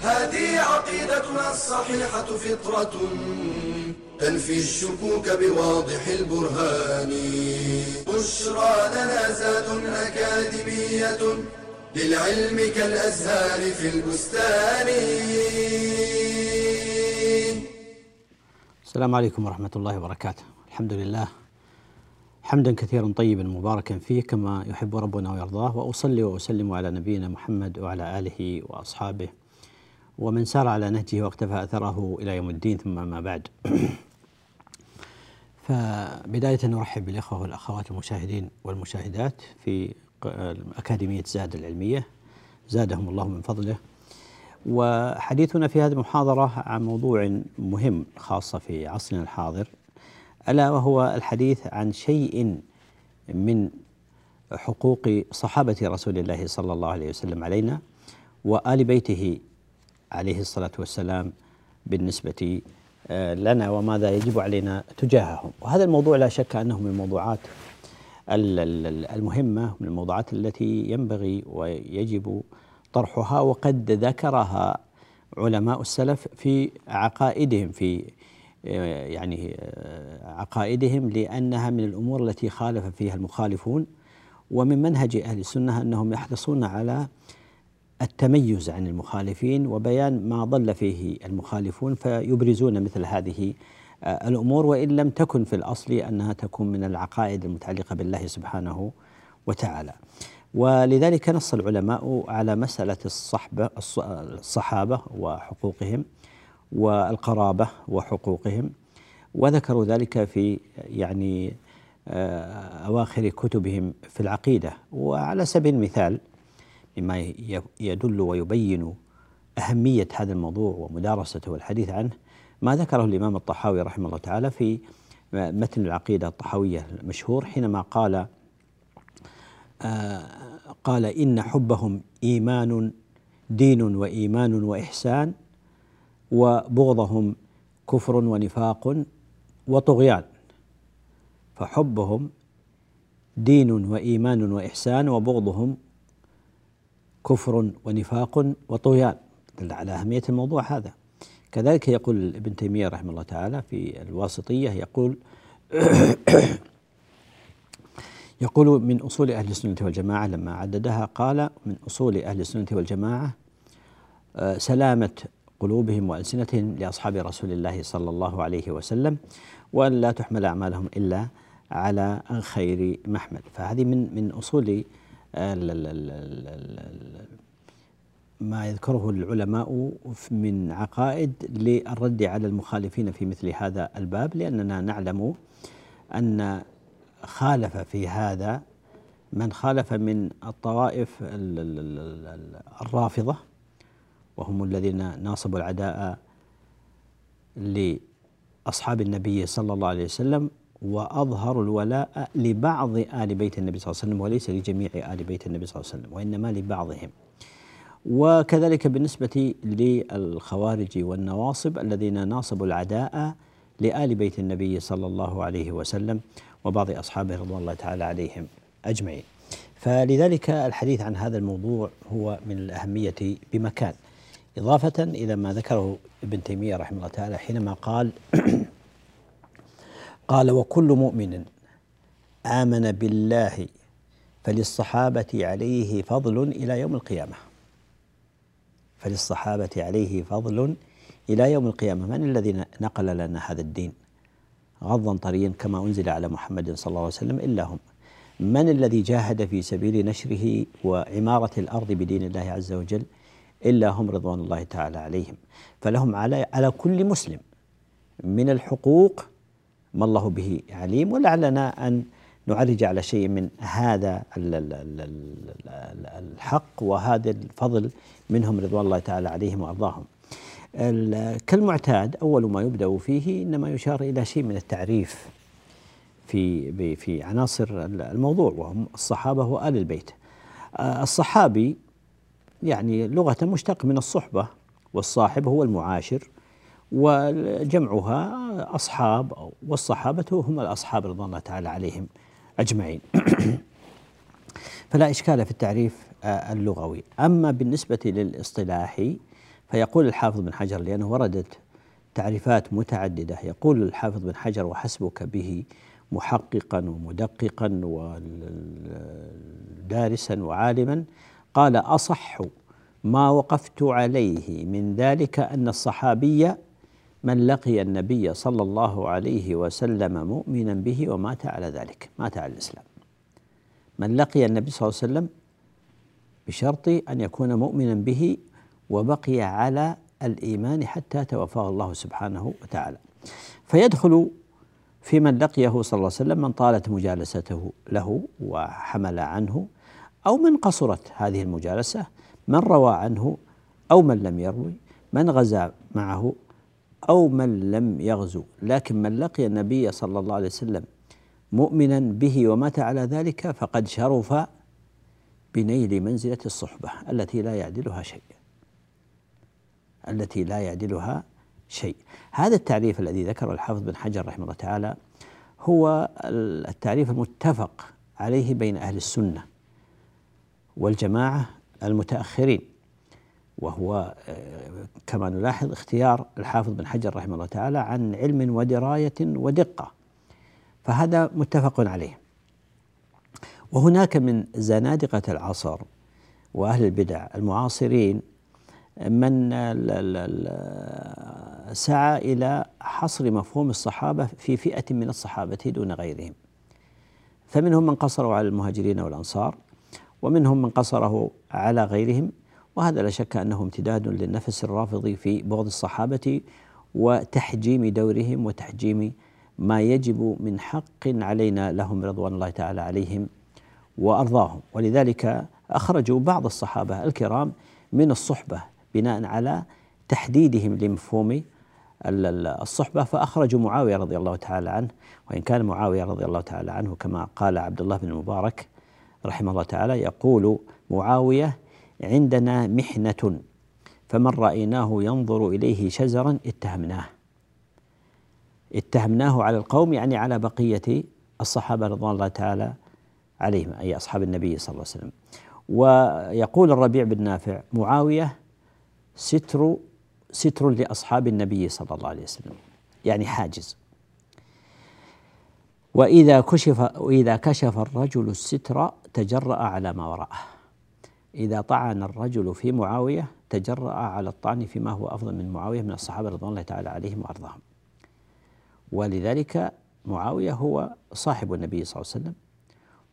هذه عقيدتنا الصحيحة فطرة تنفي الشكوك بواضح البرهان. بشرى لنا زاد أكاديمية للعلم كالأزهار في البستان. السلام عليكم ورحمة الله وبركاته. الحمد لله. حمدا كثيرا طيبا مباركا فيه كما يحب ربنا ويرضاه وأصلي وأسلم على نبينا محمد وعلى آله وأصحابه. ومن سار على نهجه واقتفى أثره إلى يوم الدين ثم ما بعد. فبداية نرحب بالإخوة والأخوات المشاهدين والمشاهدات في أكاديمية زاد العلمية. زادهم الله من فضله. وحديثنا في هذه المحاضرة عن موضوع مهم خاصة في عصرنا الحاضر ألا وهو الحديث عن شيء من حقوق صحابة رسول الله صلى الله عليه وسلم علينا وآل بيته عليه الصلاة والسلام بالنسبة آه، لنا وماذا يجب علينا تجاههم. وهذا الموضوع لا شك أنه من الموضوعات ال- ال- المهمة من الموضوعات التي ينبغي ويجب طرحها وقد ذكرها علماء السلف في عقائدهم في آه، يعني آه، عقائدهم لأنها من الأمور التي خالف فيها المخالفون ومن منهج أهل السنة أنهم يحرصون على التميز عن المخالفين وبيان ما ضل فيه المخالفون فيبرزون مثل هذه آه، الأمور وإن لم تكن في الأصل أنها تكون من العقائد المتعلقة بالله سبحانه وتعالى. ولذلك نص العلماء على مسألة الصحبه الص- الصحابة وحقوقهم والقرابة وحقوقهم وذكروا ذلك في يعني آه، أواخر كتبهم في العقيدة وعلى سبيل المثال مما يدل ويبين أهمية هذا الموضوع ومدارسته والحديث عنه ما ذكره الإمام الطحاوي رحمه الله تعالى في متن العقيدة الطحاوية المشهور حينما قال آه قال إن حبهم إيمان دين وإيمان وإحسان وبغضهم كفر ونفاق وطغيان. فحبهم دين وإيمان وإحسان وبغضهم كفر ونفاق وطغيان. دل على أهمية الموضوع هذا. كذلك يقول ابن تيمية رحمه الله تعالى في الواسطية يقول يقول من أصول أهل السنة والجماعة لما عددها قال من أصول أهل السنة والجماعة آه، سلامة قلوبهم وألسنتهم لأصحاب رسول الله صلى الله عليه وسلم وأن لا تحمل أعمالهم إلا على خير محمل فهذه من من أصول ما يذكره العلماء من عقائد للرد على المخالفين في مثل هذا الباب لأننا نعلم أن خالف في هذا من خالف من الطوائف ال- ال- ال- ال- الرافضة وهم الذين ناصبوا العداء لأصحاب النبي صلى الله عليه وسلم. وأظهروا الولاء لبعض آل بيت النبي صلى الله عليه وسلم وليس لجميع آل بيت النبي صلى الله عليه وسلم وإنما لبعضهم. وكذلك بالنسبة للخوارج والنواصب الذين ناصبوا العداء لآل بيت النبي صلى الله عليه وسلم وبعض أصحابه رضوان الله تعالى عليهم أجمعين. فلذلك الحديث عن هذا الموضوع هو من الأهمية بمكان. إضافة إلى ما ذكره ابن تيمية رحمه الله تعالى حينما قال قال وكل مؤمن آمن بالله فللصحابة عليه فضل إلى يوم القيامة. فللصحابة عليه فضل إلى يوم القيامة. من الذي نقل لنا هذا الدين؟ غضا طريا كما أنزل على محمد صلى الله عليه وسلم إلا هم. من الذي جاهد في سبيل نشره وعمارة الأرض بدين الله عز وجل؟ إلا هم رضوان الله تعالى عليهم. فلهم على على كل مسلم من الحقوق ما الله به عليم ولعلنا أن نعرج على شيء من هذا ال- ال- ال- ال- ال- الحق وهذا الفضل منهم رضوان الله تعالى عليهم وأرضاهم. كالمعتاد أول ما يبدأ فيه إنما يشار إلى شيء من التعريف في في عناصر الموضوع وهم الصحابة وآل البيت. آه، الصحابي يعني لغة مشتق من الصحبة والصاحب هو المعاشر وجمعها أصحاب والصحابة هم الأصحاب رضوان الله تعالى عليهم أجمعين. فلا إشكال في التعريف آه، اللغوي. أما بالنسبة للاصطلاحي فيقول الحافظ بن حجر لأنه وردت تعريفات متعددة يقول الحافظ بن حجر وحسبك به محققا ومدققا ودارسا وعالما قال أصح ما وقفت عليه من ذلك أن الصحابي من لقي النبي صلى الله عليه وسلم مؤمنا به ومات على ذلك مات على الإسلام. من لقي النبي صلى الله عليه وسلم بشرط أن يكون مؤمنا به وبقي على الإيمان حتى توفاه الله سبحانه وتعالى. فيدخل في من لقيه صلى الله عليه وسلم من طالت مجالسته له وحمل عنه أو من قصرت هذه المجالسة من روى عنه أو من لم يروي من غزا معه أو من لم يغزو. لكن من لقي النبي صلى الله عليه وسلم مؤمنا به ومات على ذلك فقد شرف بنيل منزلة الصحبة التي لا يعدلها شيء. التي لا يعدلها شيء. هذا التعريف الذي ذكره الحافظ بن حجر رحمه الله تعالى هو التعريف المتفق عليه بين أهل السنة والجماعة المتأخرين. وهو آه، كما نلاحظ اختيار الحافظ بن حجر رحمه الله تعالى عن علم ودراية ودقة. فهذا متفق عليه. وهناك من زنادقة العصر وأهل البدع المعاصرين من سعى إلى حصر مفهوم الصحابة في فئة من الصحابة دون غيرهم. فمنهم من قصروا على المهاجرين والأنصار ومنهم من قصره على غيرهم وهذا لا شك أنه امتداد للنفس الرافضي في بغض الصحابة وتحجيم دورهم وتحجيم ما يجب من حق علينا لهم رضوان الله تعالى عليهم وأرضاهم. ولذلك أخرجوا بعض الصحابة الكرام من الصحبة بناء على تحديدهم لمفهوم الصحبة فأخرجوا معاوية رضي الله تعالى عنه. وإن كان معاوية رضي الله تعالى عنه كما قال عبد الله بن المبارك رحمه الله تعالى يقول معاوية عندنا محنة. فمن رأيناه ينظر إليه شزرا اتهمناه. اتهمناه على القوم يعني على بقية الصحابة رضوان الله تعالى عليهم أي أصحاب النبي صلى الله عليه وسلم. ويقول الربيع بن نافع معاوية ستر ستر لأصحاب النبي صلى الله عليه وسلم. يعني حاجز. وإذا كشف وإذا كشف الرجل الستر تجرأ على ما وراءه. إذا طعن الرجل في معاوية تجرأ على الطعن فيما هو أفضل من معاوية من الصحابة رضوان الله تعالى عليهم وأرضاهم. ولذلك معاوية هو صاحب النبي صلى الله عليه وسلم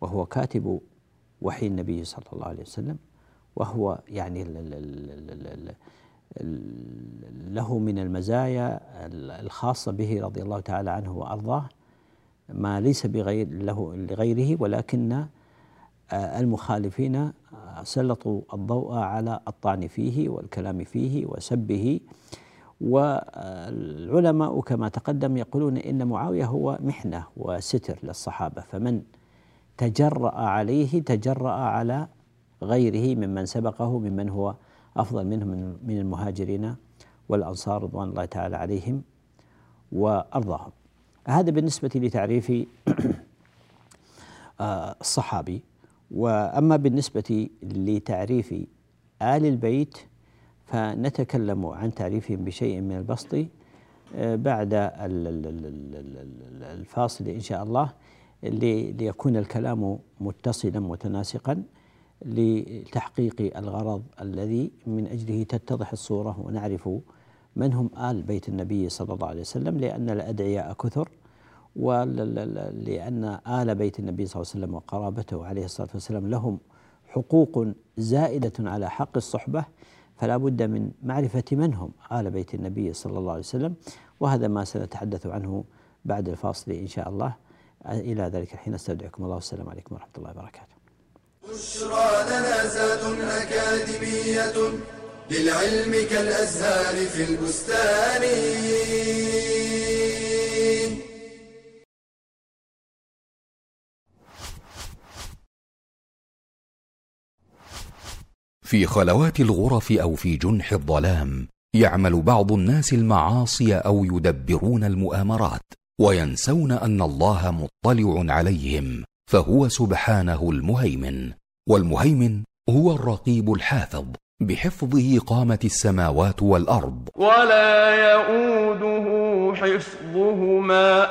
وهو كاتب وحي النبي صلى الله عليه وسلم وهو يعني له من المزايا الخاصة به رضي الله تعالى عنه وأرضاه ما ليس بغير له لغيره ولكن المخالفين سلطوا الضوء على الطعن فيه والكلام فيه وسبه والعلماء كما تقدم يقولون إن معاوية هو محنة وستر للصحابة فمن تجرأ عليه تجرأ على غيره ممن سبقه ممن هو أفضل منهم من المهاجرين والأنصار رضوان الله تعالى عليهم وأرضاهم. هذا بالنسبة لتعريف آه، الصحابي وأما بالنسبة لتعريف آل البيت فنتكلم عن تعريفهم بشيء من البسط آه، بعد الفاصل إن شاء الله ليكون الكلام متصلا متناسقا لتحقيق الغرض الذي من أجله تتضح الصورة ونعرف من هم آل بيت النبي صلى الله عليه وسلم لأن الأدعياء كثر. ولأن آل بيت النبي صلى الله عليه وسلم وقرابته عليه الصلاة والسلام لهم حقوق زائدة على حق الصحبة فلا بد من معرفة من هم آل بيت النبي صلى الله عليه وسلم. وهذا ما سنتحدث عنه بعد الفاصل إن شاء الله. إلى ذلك الحين أستودعكم الله. والسلام عليكم ورحمة الله وبركاته. بشرى لنا أكاديمية للعلم كالأزهار في البستان. في خلوات الغرف أو في جنح الظلام يعمل بعض الناس المعاصي أو يدبرون المؤامرات وينسون أن الله مطلع عليهم فهو سبحانه المهيمن والمهيمن هو الرقيب الحافظ بحفظه قامت السماوات والأرض. ولا يئوده حفظهما.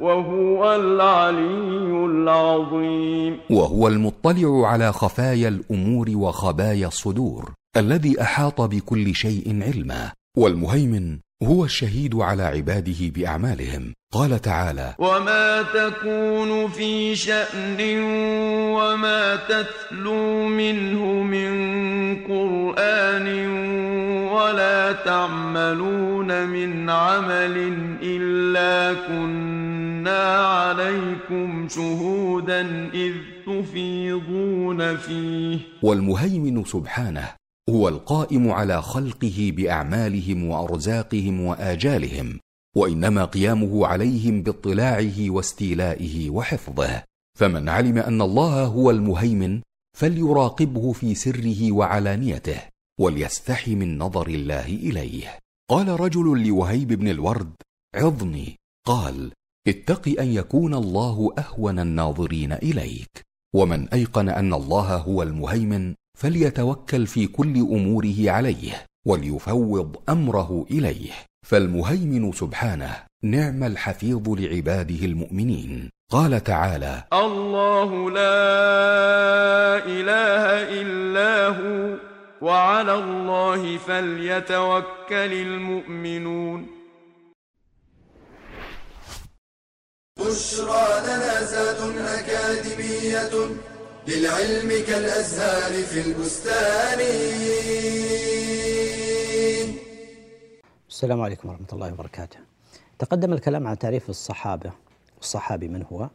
وهو العلي العظيم. وهو المطلع على خفايا الأمور وخبايا الصدور الذي أحاط بكل شيء علما والمهيمن هو الشهيد على عباده بأعمالهم. قال تعالى وما تكون في شأن وما تتلو منه من قرآن ولا تعملون من عمل إلا كنا عليكم شهودا إذ تفيضون فيه. والمهيمن سبحانه هو القائم على خلقه بأعمالهم وأرزاقهم وآجالهم. وإنما قيامه عليهم باطلاعه واستيلائه وحفظه. فمن علم أن الله هو المهيمن فليراقبه في سره وعلانيته وليستحي من نظر الله إليه. قال رجل لوهيب بن الورد عظني. قال اتق أن يكون الله أهون الناظرين إليك. ومن أيقن أن الله هو المهيمن فليتوكل في كل أموره عليه وليفوض أمره إليه. فالمهيمن سبحانه نعم الحفيظ لعباده المؤمنين. قال تعالى الله لا إله إلا هو وعلى الله فليتوكل المؤمنون. بشرى لنا زاد أكاديمية للعلم كالأزهار في البستان. السلام عليكم ورحمة الله وبركاته. تقدم الكلام عن تعريف الصحابة. الصحابي من هو؟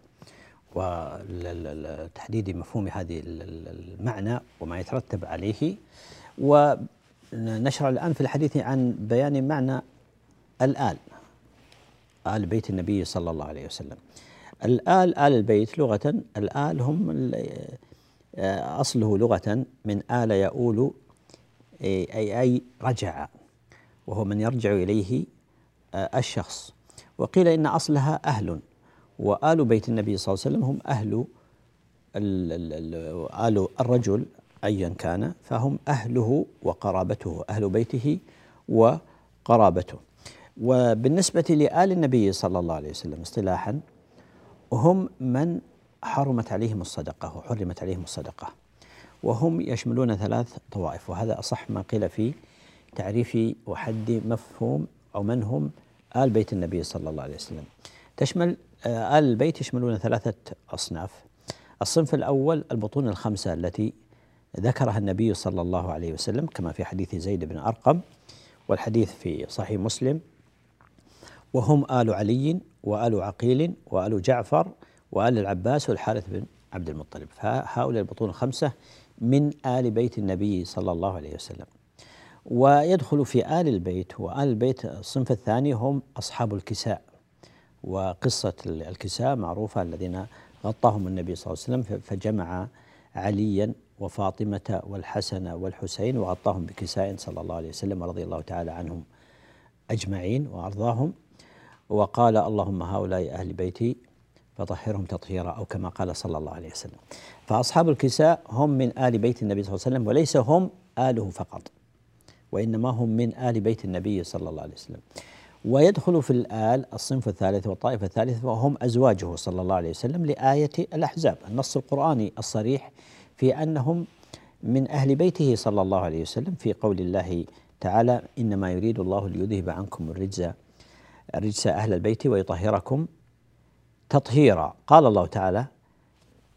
وتحديد مفهوم هذه المعنى وما يترتب عليه. ونشرع الآن في الحديث عن بيان معنى الآل آل بيت النبي صلى الله عليه وسلم. الآل آل البيت لغة الآل هم أصله لغة من آل يؤول أي أي رجع. وهو من يرجع إليه الشخص. وقيل إن أصلها أهل وآل بيت النبي صلى الله عليه وسلم هم أهل آل الرجل أيا كان فهم أهله وقرابته أهل بيته وقرابته. وبالنسبة لآل النبي صلى الله عليه وسلم اصطلاحا هم من حرمت عليهم الصدقة وحرمت عليهم الصدقة وهم يشملون ثلاث طوائف. وهذا أصح ما قيل في تعريف وحد مفهوم أو من هم آل بيت النبي صلى الله عليه وسلم. تشمل آه، آل البيت يشملون ثلاثة أصناف. الصنف الأول البطون الخمسة التي ذكرها النبي صلى الله عليه وسلم كما في حديث زيد بن أرقم والحديث في صحيح مسلم. وهم آل علي وآل عقيل وآل جعفر وآل العباس والحارث بن عبد المطلب. فهؤلاء البطون الخمسة من آل بيت النبي صلى الله عليه وسلم. ويدخل في آل البيت وآل البيت الصنف الثاني هم أصحاب الكساء. وقصة الكساء معروفة الذين غطاهم النبي صلى الله عليه وسلم فجمع عليا وفاطمة والحسن والحسين وغطاهم بكساء صلى الله عليه وسلم ورضي الله تعالى عنهم أجمعين وأرضاهم. وقال اللهم هؤلاء أهل بيتي فطهرهم تطهيرا أو كما قال صلى الله عليه وسلم. فأصحاب الكساء هم من آل بيت النبي صلى الله عليه وسلم وليس هم آله فقط. وإنما هم من آل بيت النبي صلى الله عليه وسلم. ويدخل في الآل الصنف الثالث والطائفة الثالثة وهم أزواجه صلى الله عليه وسلم لآية الأحزاب. النص القرآني الصريح في أنهم من أهل بيته صلى الله عليه وسلم في قول الله تعالى إنما يريد الله ليذهب عنكم الرجز الرجس أهل البيت ويطهركم تطهيرا. قال الله تعالى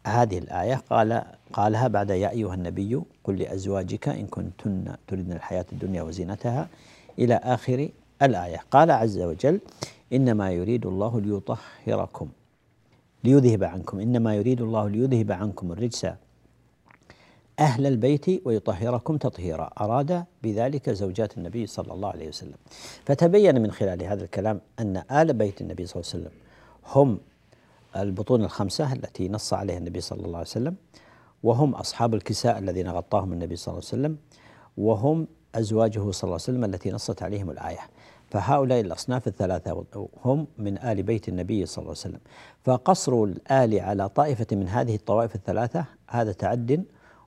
هذه الآية قال قالها بعد يا أيها النبي قل لأزواجك إن كنتن تردن الحياة الدنيا وزينتها إلى آخر الآية. قال عز وجل إنما يريد الله ليطهركم ليذهب عنكم. إنما يريد الله ليذهب عنكم الرجس أهل البيت ويطهركم تطهيرا. أراد بذلك زوجات النبي صلى الله عليه وسلم. فتبين من خلال هذا الكلام أن آل بيت النبي صلى الله عليه وسلم هم البطون الخمسة التي نص عليها النبي صلى الله عليه وسلم. وهم أصحاب الكساء الذين غطاهم النبي صلى الله عليه وسلم وهم أزواجه صلى الله عليه وسلم التي نصت عليهم الآية. فهؤلاء الأصناف الثلاثة هم من آل بيت النبي صلى الله عليه وسلم. فقصر الآل على طائفة من هذه الطوائف الثلاثة هذا تعد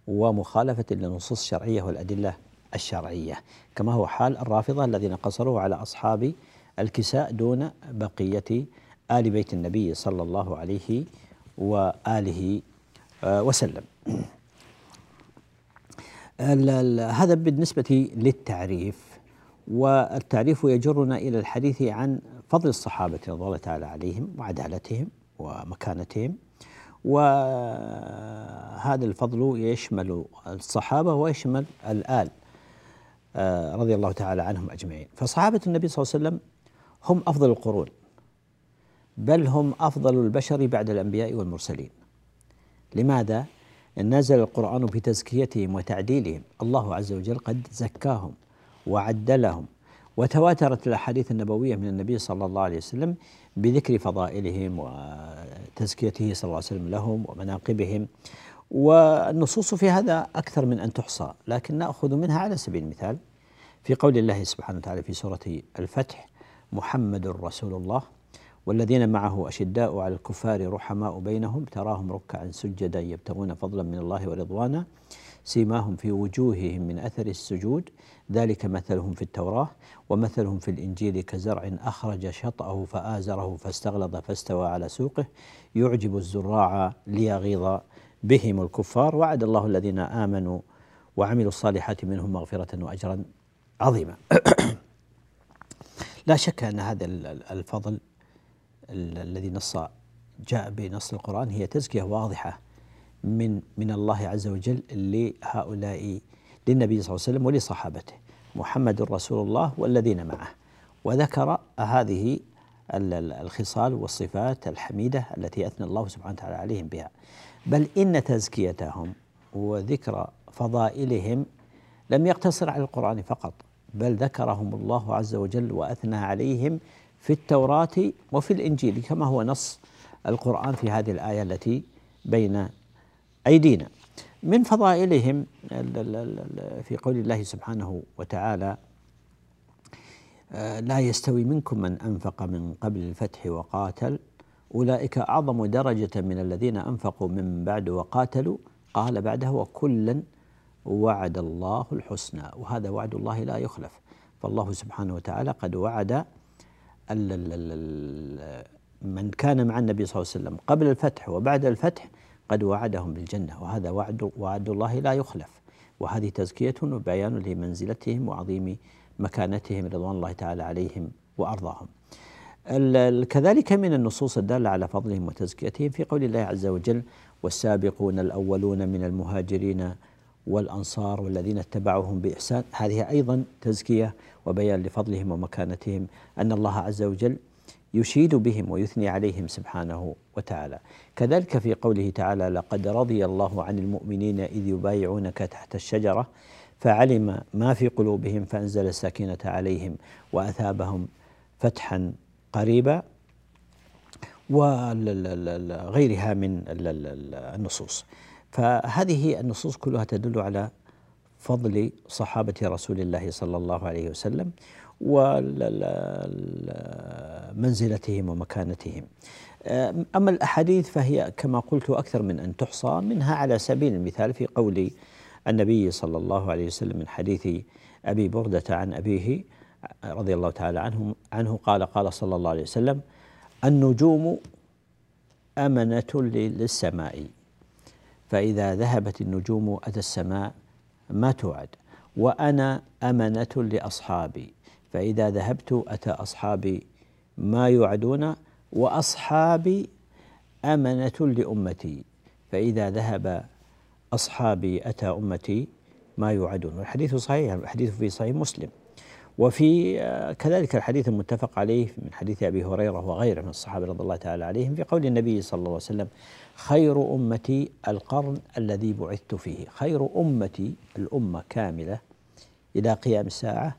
ومخالفة للنصوص الشرعية والأدلة الشرعية. كما هو حال الرافضة الذين قصروا على أصحاب الكساء دون بقية آل بيت النبي صلى الله عليه وآله وسلم. هذا بالنسبة للتعريف والتعريف يجرنا إلى الحديث عن فضل الصحابة رضي الله تعالى عليهم وعدالتهم ومكانتهم وهذا الفضل يشمل الصحابة ويشمل الآل آه، رضي الله تعالى عنهم أجمعين. فصحابة النبي صلى الله عليه وسلم هم أفضل القرون بل هم أفضل البشر بعد الأنبياء والمرسلين. لماذا؟ نزل القرآن بتزكيتهم وتعديلهم. الله عز وجل قد زكاهم وعدلهم. وتواترت الأحاديث النبوية من النبي صلى الله عليه وسلم بذكر فضائلهم وتزكيته صلى الله عليه وسلم لهم ومناقبهم. والنصوص في هذا أكثر من أن تحصى لكن نأخذ منها على سبيل المثال في قول الله سبحانه وتعالى في سورة الفتح محمد رسول الله والذين معه أشداء على الكفار رحماء بينهم تراهم ركعا سجدا يبتغون فضلا من الله ورضوانا سيماهم في وجوههم من أثر السجود. ذلك مثلهم في التوراة ومثلهم في الإنجيل كزرع أخرج شطأه فآزره فاستغلظ فاستوى على سوقه. يعجب الزراع ليغيظ بهم الكفار. وعد الله الذين آمنوا وعملوا الصالحات منهم مغفرة وأجرا عظيما. لا شك أن هذا الفضل الذي نص جاء بنص القرآن هي تزكية واضحة من من الله عز وجل لهؤلاء للنبي صلى الله عليه وسلم ولصحابته محمد رسول الله والذين معه. وذكر هذه الخصال والصفات الحميدة التي أثنى الله سبحانه وتعالى عليهم بها. بل إن تزكيتهم وذكر فضائلهم لم يقتصر على القرآن فقط بل ذكرهم الله عز وجل وأثنى عليهم في التوراة وفي الإنجيل كما هو نص القرآن في هذه الآية التي بين أيدينا. من فضائلهم في قول الله سبحانه وتعالى آه، لا يستوي منكم من أنفق من قبل الفتح وقاتل. أولئك أعظم درجة من الذين أنفقوا من بعد وقاتلوا. قال بعده وكلا وعد الله الحسنى. وهذا وعد الله لا يخلف. فالله سبحانه وتعالى قد وعد من كان مع النبي صلى الله عليه وسلم قبل الفتح وبعد الفتح قد وعدهم بالجنة وهذا وعد وعد الله لا يخلف. وهذه تزكية وبيان لمنزلتهم وعظيم مكانتهم رضوان الله تعالى عليهم وأرضاهم. كذلك من النصوص الدالة على فضلهم وتزكيتهم في قول الله عز وجل والسابقون الأولون من المهاجرين والأنصار والذين اتبعوهم بإحسان. هذه أيضا تزكية وبيان لفضلهم ومكانتهم أن الله عز وجل يشيد بهم ويثني عليهم سبحانه وتعالى. كذلك في قوله تعالى لقد رضي الله عن المؤمنين إذ يبايعونك تحت الشجرة فعلم ما في قلوبهم فأنزل السكينة عليهم وأثابهم فتحا قريبا وغيرها من النصوص. فهذه النصوص كلها تدل على فضل صحابة رسول الله صلى الله عليه وسلم ومنزلتهم ومكانتهم. أما الأحاديث فهي كما قلت أكثر من أن تحصى منها على سبيل المثال في قول النبي صلى الله عليه وسلم من حديث أبي بردة عن أبيه رضي الله تعالى عنه عنه قال قال صلى الله عليه وسلم النجوم أمنة للسماء. فإذا ذهبت النجوم أتى السماء ما توعد. وأنا أمنة لأصحابي. فإذا ذهبت أتى أصحابي ما يوعدون وأصحابي أمنة لأمتي. فإذا ذهب أصحابي أتى أمتي ما يوعدون. والحديث صحيح الحديث في صحيح مسلم. وفي كذلك الحديث المتفق عليه من حديث أبي هريرة وغيره من الصحابة رضي الله تعالى عليهم في قول النبي صلى الله عليه وسلم خير أمتي القرن الذي بعثت فيه، خير أمتي الأمة كاملة إلى قيام الساعة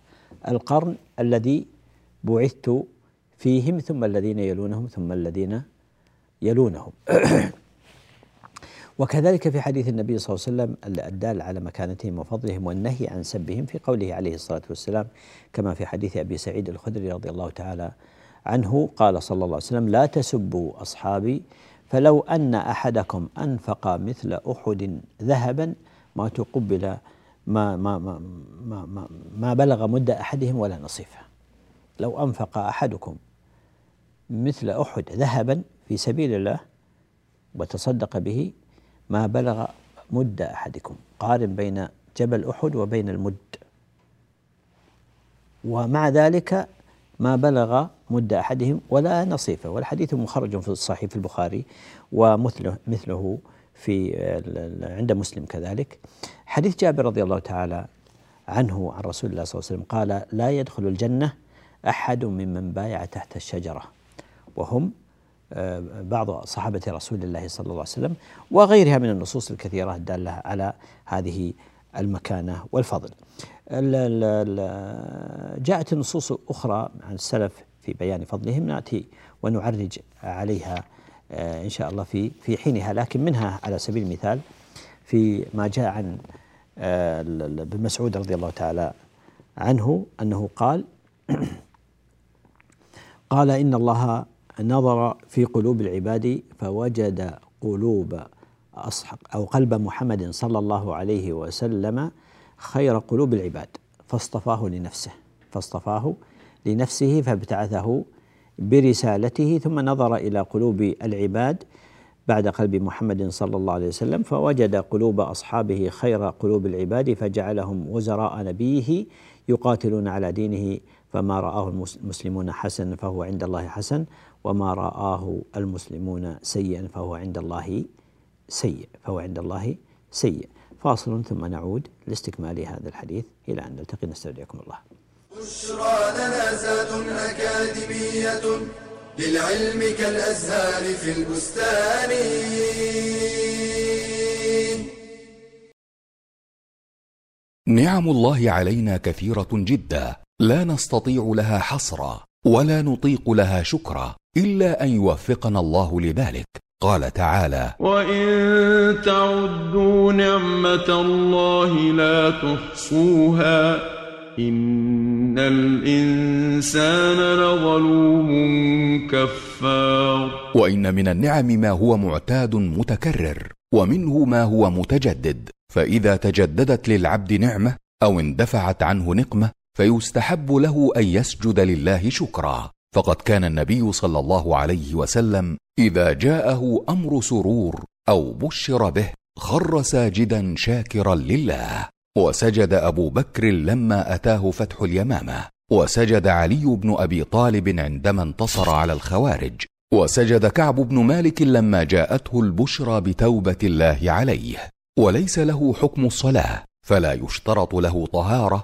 القرن الذي بعثت فيهم ثم الذين يلونهم ثم الذين يلونهم. وكذلك في حديث النبي صلى الله عليه وسلم الدال على مكانتهم وفضلهم والنهي عن سبهم في قوله عليه الصلاة والسلام كما في حديث أبي سعيد الخدري رضي الله تعالى عنه قال صلى الله عليه وسلم لا تسبوا أصحابي فلو أن أحدكم أنفق مثل أحد ذهبا ما تقبل ما ما ما ما, ما, ما بلغ مد أحدهم ولا نصيفه. لو أنفق أحدكم مثل أحد ذهبا في سبيل الله وتصدق به ما بلغ مد أحدكم قارن بين جبل أحد وبين المد. ومع ذلك ما بلغ مد أحدهم ولا نصيفة والحديث مخرج في الصحيح في البخاري ومثله مثله في عند مسلم كذلك. حديث جابر رضي الله تعالى عنه عن رسول الله صلى الله عليه وسلم قال لا يدخل الجنة أحد ممن بايع تحت الشجرة وهم بعض صحابة رسول الله صلى الله عليه وسلم وغيرها من النصوص الكثيرة الدالة على هذه المكانة والفضل. جاءت النصوص أخرى عن السلف في بيان فضلهم نأتي ونعرج عليها آه، إن شاء الله في في حينها لكن منها على سبيل المثال في ما جاء عن آه، ابن مسعود رضي الله تعالى عنه أنه قال قال إن الله نظر في قلوب العباد فوجد قلوب أصحاب أو قلب محمد صلى الله عليه وسلم خير قلوب العباد فاصطفاه لنفسه فاصطفاه لنفسه فابتعثه برسالته ثم نظر إلى قلوب العباد بعد قلب محمد صلى الله عليه وسلم فوجد قلوب أصحابه خير قلوب العباد فجعلهم وزراء نبيه يقاتلون على دينه فما رآه المسلمون حسنا فهو عند الله حسن. وما رآه المسلمون سيئا فهو عند الله سيء فهو عند الله سيء. فاصل ثم نعود لاستكمال هذا الحديث. إلى أن نلتقي. نستودعكم الله. بشرى لنا زاد أكاديمية للعلم كالأزهار في البستان. نعم الله علينا كثيرة جدا. لا نستطيع لها حصرا. ولا نطيق لها شكرا إلا أن يوفقنا الله لذلك. قال تعالى وان تعدوا نعمه الله لا تحصوها ان الانسان لظلوم كفار. وان من النعم ما هو معتاد متكرر ومنه ما هو متجدد. فاذا تجددت للعبد نعمه أو اندفعت عنه نقمه فيستحب له أن يسجد لله شكرا. فقد كان النبي صلى الله عليه وسلم إذا جاءه أمر سرور أو بشر به خر ساجدا شاكرا لله. وسجد أبو بكر لما أتاه فتح اليمامة. وسجد علي بن أبي طالب عندما انتصر على الخوارج. وسجد كعب بن مالك لما جاءته البشرى بتوبة الله عليه. وليس له حكم الصلاة فلا يشترط له طهارة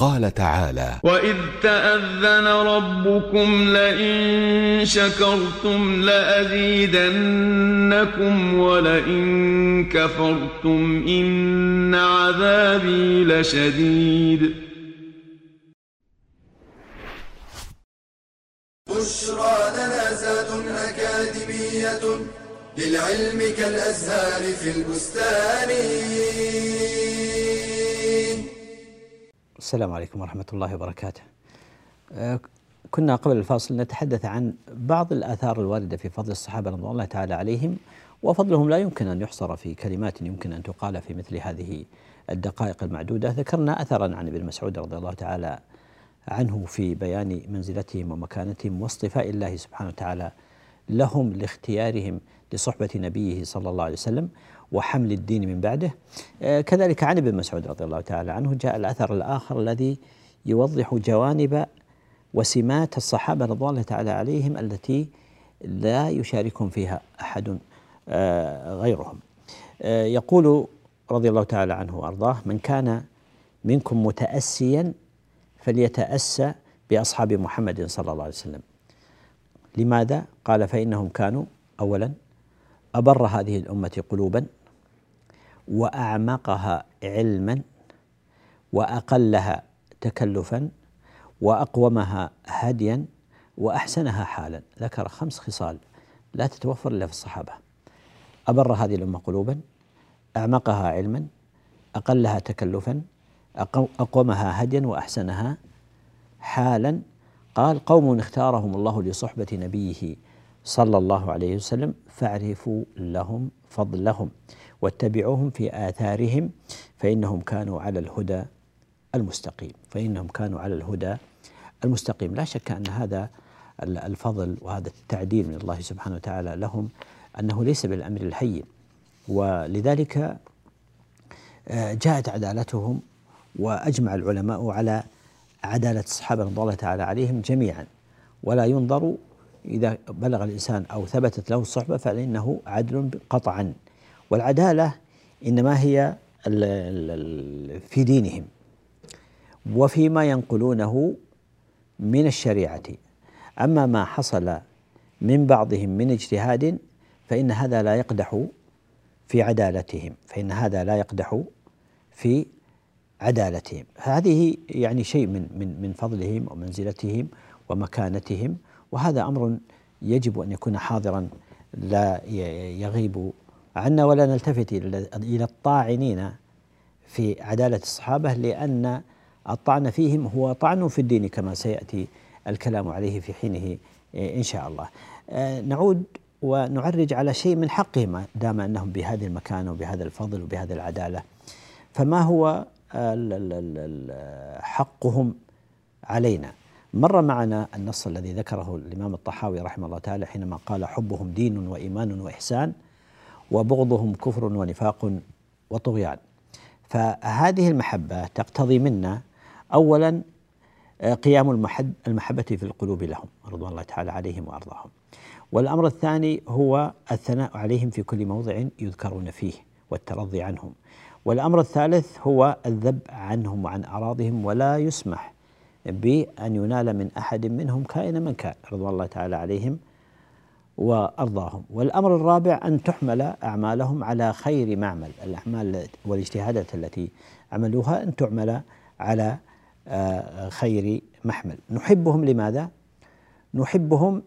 قال تعالى وإذ تأذن ربكم لئن شكرتم لأزيدنكم ولئن كفرتم إن عذابي لشديد بشرى لنا زاد أكاديمية للعلم كالأزهار في البستان السلام عليكم ورحمة الله وبركاته. آه، كنا قبل الفاصل نتحدث عن بعض الآثار الواردة في فضل الصحابة رضي الله تعالى عليهم وفضلهم لا يمكن أن يحصر في كلمات يمكن أن تقال في مثل هذه الدقائق المعدودة ذكرنا أثرا عن ابن مسعود رضي الله تعالى عنه في بيان منزلتهم ومكانتهم واصطفاء الله سبحانه وتعالى لهم لاختيارهم لصحبة نبيه صلى الله عليه وسلم وحمل الدين من بعده. آه، كذلك عن ابن مسعود رضي الله تعالى عنه جاء الأثر الآخر الذي يوضح جوانب وسمات الصحابة رضوان الله تعالى عليهم التي لا يشاركهم فيها أحد آه، غيرهم. آه، يقول رضي الله تعالى عنه وأرضاه من كان منكم متأسيا فليتأسى بأصحاب محمد صلى الله عليه وسلم. لماذا؟ قال فإنهم كانوا أولا أبر هذه الأمة قلوبا وأعمقها علما وأقلها تكلفا وأقومها هديا وأحسنها حالا. ذكر خمس خصال لا تتوفر إلا في الصحابة. أبر هذه الأمة قلوبا أعمقها علما أقلها تكلفا أقومها هديا وأحسنها حالا. قال قوم اختارهم الله لصحبة نبيه صلى الله عليه وسلم فاعرفوا لهم فضلهم. واتبعوهم في آثارهم فإنهم كانوا على الهدى المستقيم فإنهم كانوا على الهدى المستقيم. لا شك أن هذا الفضل وهذا التعديل من الله سبحانه وتعالى لهم أنه ليس بالأمر الهين. ولذلك آه، جاءت عدالتهم وأجمع العلماء على عدالة الصحابة رضي الله تعالى عليهم جميعا. ولا ينظر إذا بلغ الإنسان أو ثبتت له الصحبة فإنه عدل قطعا. والعدالة إنما هي في دينهم وفيما ينقلونه من الشريعة. أما ما حصل من بعضهم من اجتهاد فإن هذا لا يقدح في عدالتهم فإن هذا لا يقدح في عدالتهم. هذه يعني شيء من من من فضلهم ومنزلتهم ومكانتهم وهذا أمر يجب أن يكون حاضرا لا يغيب عنا ولا نلتفت إلى الطاعنين في عدالة الصحابة لأن الطعن فيهم هو طعن في الدين كما سيأتي الكلام عليه في حينه إن شاء الله. نعود ونعرج على شيء من حقهم دام أنهم بهذه المكانه وبهذا الفضل وبهذه العدالة. فما هو حقهم علينا مر معنا النص الذي ذكره الإمام الطحاوي رحمه الله تعالى حينما قال حبهم دين وإيمان وإحسان وبغضهم كفر ونفاق وطغيان. فهذه المحبة تقتضي منا أولا قيام المحبة في القلوب لهم رضوان الله تعالى عليهم وأرضاهم. والأمر الثاني هو الثناء عليهم في كل موضع يذكرون فيه والترضي عنهم. والأمر الثالث هو الذب عنهم وعن أراضهم ولا يسمح بأن ينال من أحد منهم كائن من كان رضوان الله تعالى عليهم وأرضاهم. والأمر الرابع أن تحمل أعمالهم على خير معمل. الأعمال والاجتهادات التي عملوها أن تعمل على آه، خير محمل. نحبهم لماذا؟ نحبهم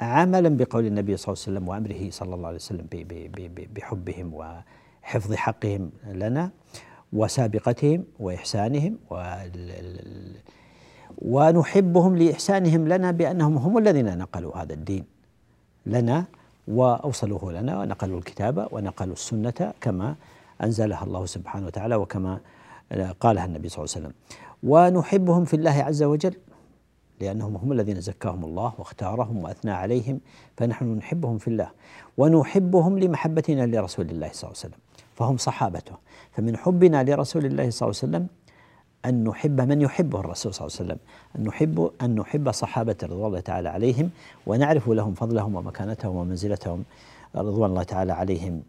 عملا بقول النبي صلى الله عليه وسلم وأمره صلى الله عليه وسلم بحبهم و حفظ حقهم لنا وسابقتهم وإحسانهم ونحبهم لإحسانهم لنا بأنهم هم الذين نقلوا هذا الدين. لنا وأوصلوه لنا ونقلوا الكتاب ونقلوا السنة كما أنزلها الله سبحانه وتعالى وكما قالها النبي صلى الله عليه وسلم. ونحبهم في الله عز وجل لأنهم هم الذين زكاهم الله واختارهم وأثنى عليهم فنحن نحبهم في الله. ونحبهم لمحبتنا لرسول الله صلى الله عليه وسلم فهم صحابته. فمن حبنا لرسول الله صلى الله عليه وسلم أن نحب من يحبه الرسول صلى الله عليه وسلم. أن نحب أن نحب صحابة رضوان الله تعالى عليهم ونعرف لهم فضلهم ومكانتهم ومنزلتهم رضوان الله تعالى عليهم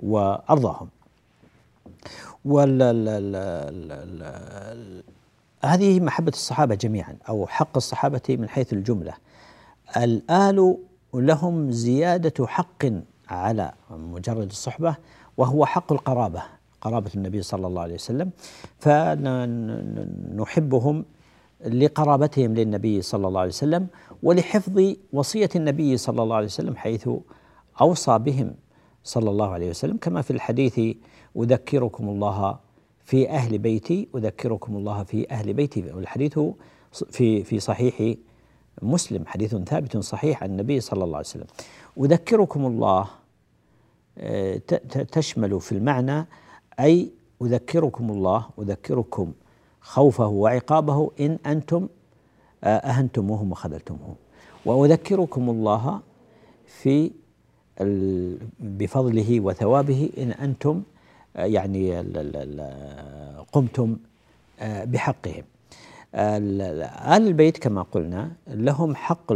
وأرضاهم. هذه محبة الصحابة جميعا أو حق الصحابة من حيث الجملة. الآل لهم زيادة حق على مجرد الصحبة وهو حق القرابة. قرابة النبي صلى الله عليه وسلم فنحبهم لقرابتهم للنبي صلى الله عليه وسلم ولحفظ وصية النبي صلى الله عليه وسلم حيث أوصى بهم صلى الله عليه وسلم. كما في الحديث أذكركم الله في أهل بيتي أذكركم الله في أهل بيتي. والحديث في في صحيح مسلم حديث ثابت صحيح عن النبي صلى الله عليه وسلم. أذكركم الله تشمل في المعنى أي أذكركم الله أذكركم خوفه وعقابه إن أنتم أهنتموهم وخذلتموهم. وأذكركم الله في بفضله وثوابه إن أنتم يعني قمتم بحقهم. آل البيت كما قلنا لهم حق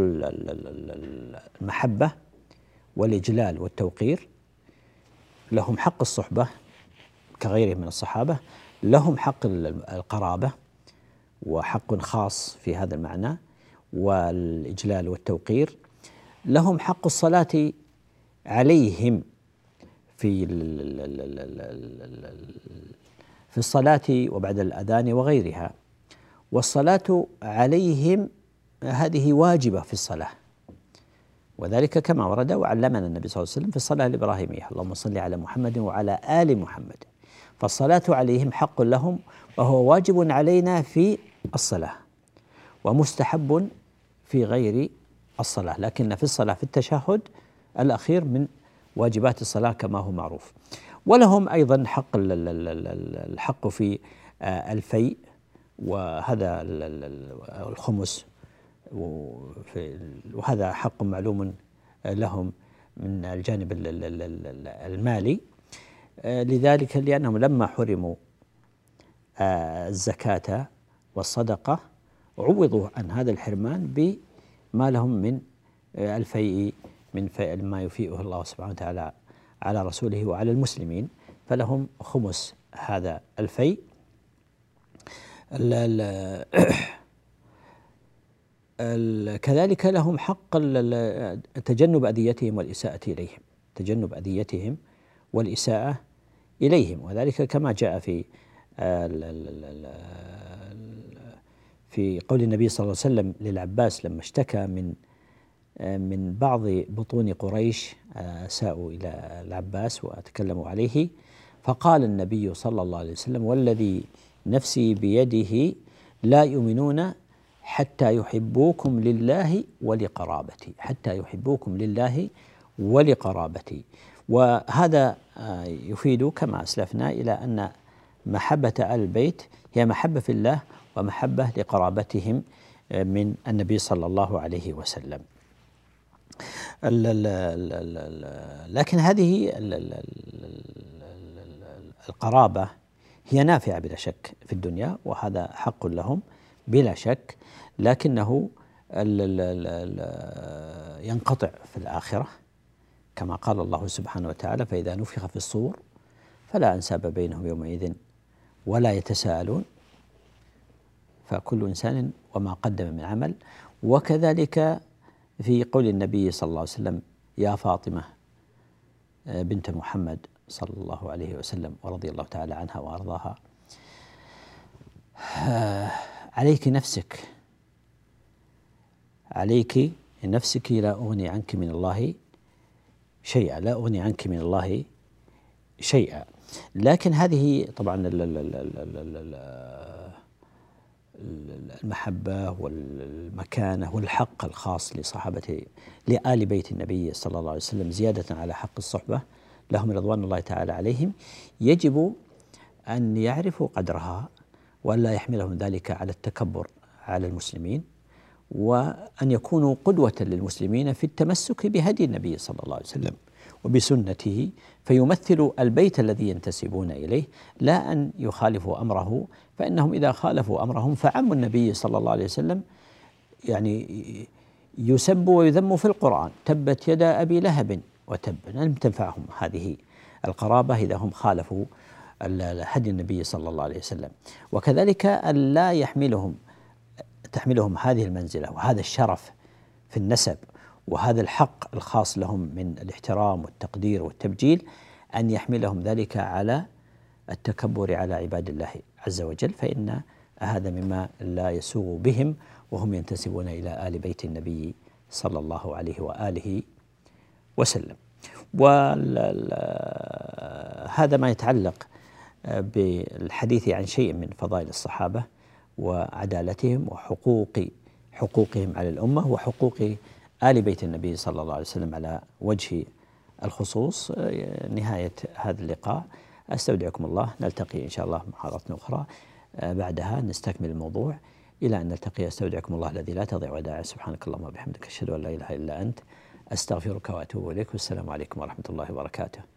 المحبة والإجلال والتوقير. لهم حق الصحبة كغيرهم من الصحابة لهم حق القرابة وحق خاص في هذا المعنى والإجلال والتوقير. لهم حق الصلاة عليهم في في الصلاة وبعد الأذان وغيرها. والصلاة عليهم هذه واجبة في الصلاة. وذلك كما ورد وعلمنا النبي صلى الله عليه وسلم في الصلاة الإبراهيمية اللهم صل على محمد وعلى آل محمد. فالصلاة عليهم حق لهم وهو واجب علينا في الصلاة ومستحب في غير الصلاة. لكن في الصلاة في التشهد الأخير من واجبات الصلاة كما هو معروف. ولهم أيضا حق الحق في الفيء وهذا الخمس وهذا حق معلوم لهم من الجانب المالي. لذلك لأنهم لما حرموا الزكاة والصدقة عوضوا عن هذا الحرمان بما لهم من الفيء من فيء ما يفيئه الله سبحانه وتعالى على رسوله وعلى المسلمين فلهم خمس هذا الفيء. كذلك لهم حق تجنب أذيتهم والإساءة إليهم. تجنب أذيتهم والإساءة إليهم وذلك كما جاء في في قول النبي صلى الله عليه وسلم للعباس لما اشتكى من من بعض بطون قريش ساءوا إلى العباس وتكلموا عليه. فقال النبي صلى الله عليه وسلم والذي نفسي بيده لا يؤمنون حتى يحبوكم لله ولقرابتي. حتى يحبوكم لله ولقرابتي. وهذا يفيد كما اسلفنا إلى ان محبه ال البيت هي محبه في الله ومحبه لقرابتهم من النبي صلى الله عليه وسلم. لكن هذه القرابه هي نافعه بلا شك في الدنيا وهذا حق لهم بلا شك لكنه ينقطع في الاخره كما قال الله سبحانه وتعالى فإذا نفخ في الصور فلا أنساب بينهم يومئذ ولا يتساءلون فكل إنسان وما قدم من عمل. وكذلك في قول النبي صلى الله عليه وسلم يا فاطمة بنت محمد صلى الله عليه وسلم ورضي الله تعالى عنها وأرضاها. عليك نفسك عليك نفسك لا أغني عنك من الله شيئا لا أغني عنك من الله شيئا. لكن هذه طبعا المحبة والمكانة والحق الخاص لصحابة لآل بيت النبي صلى الله عليه وسلم زيادة على حق الصحبة لهم رضوان الله تعالى عليهم. يجب أن يعرفوا قدرها وأن لا يحملهم ذلك على التكبر على المسلمين. وأن يكونوا قدوة للمسلمين في التمسك بهدي النبي صلى الله عليه وسلم وبسنته فيمثلوا البيت الذي ينتسبون إليه لا أن يخالفوا أمره فإنهم إذا خالفوا أمرهم فعم النبي صلى الله عليه وسلم يعني يسب ويذم في القرآن تبت يدا أبي لهب وتب لم تنفعهم هذه القرابة إذا هم خالفوا هدي النبي صلى الله عليه وسلم. وكذلك أن لا يحملهم تحملهم هذه المنزلة وهذا الشرف في النسب وهذا الحق الخاص لهم من الاحترام والتقدير والتبجيل أن يحملهم ذلك على التكبر على عباد الله عز وجل فإن هذا مما لا يسوغ بهم وهم ينتسبون إلى آل بيت النبي صلى الله عليه وآله وسلم. وهذا ما يتعلق بالحديث عن شيء من فضائل الصحابة وعدالتهم وحقوق حقوقهم على الأمة وحقوق آل بيت النبي صلى الله عليه وسلم على وجه الخصوص. نهاية هذا اللقاء. أستودعكم الله. نلتقي إن شاء الله محاضرة أخرى. بعدها نستكمل الموضوع. إلى أن نلتقي أستودعكم الله الذي لا تضيع ودائع. سبحانك اللهم وبحمدك. أشهد أن لا إله إلا أنت. أستغفرك وأتوب إليك. والسلام عليكم ورحمة الله وبركاته.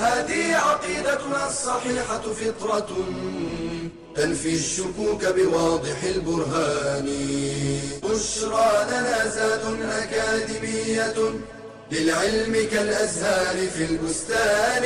هذه عقيدتنا الصحيحة فطرة تنفي الشكوك بواضح البرهان. بشرى لنا زاد أكاديمية للعلم كالأزهار في البستان.